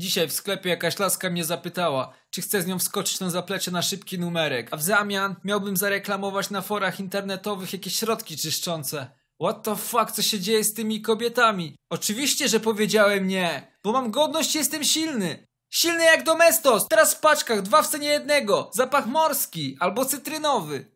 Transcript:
Dzisiaj w sklepie jakaś laska mnie zapytała, czy chcę z nią wskoczyć na zaplecze na szybki numerek, a w zamian miałbym zareklamować na forach internetowych jakieś środki czyszczące. What the fuck, co się dzieje z tymi kobietami? Oczywiście, że powiedziałem nie, bo mam godność i jestem silny. Silny jak domestos, teraz w paczkach, dwa w cenie jednego, zapach morski albo cytrynowy.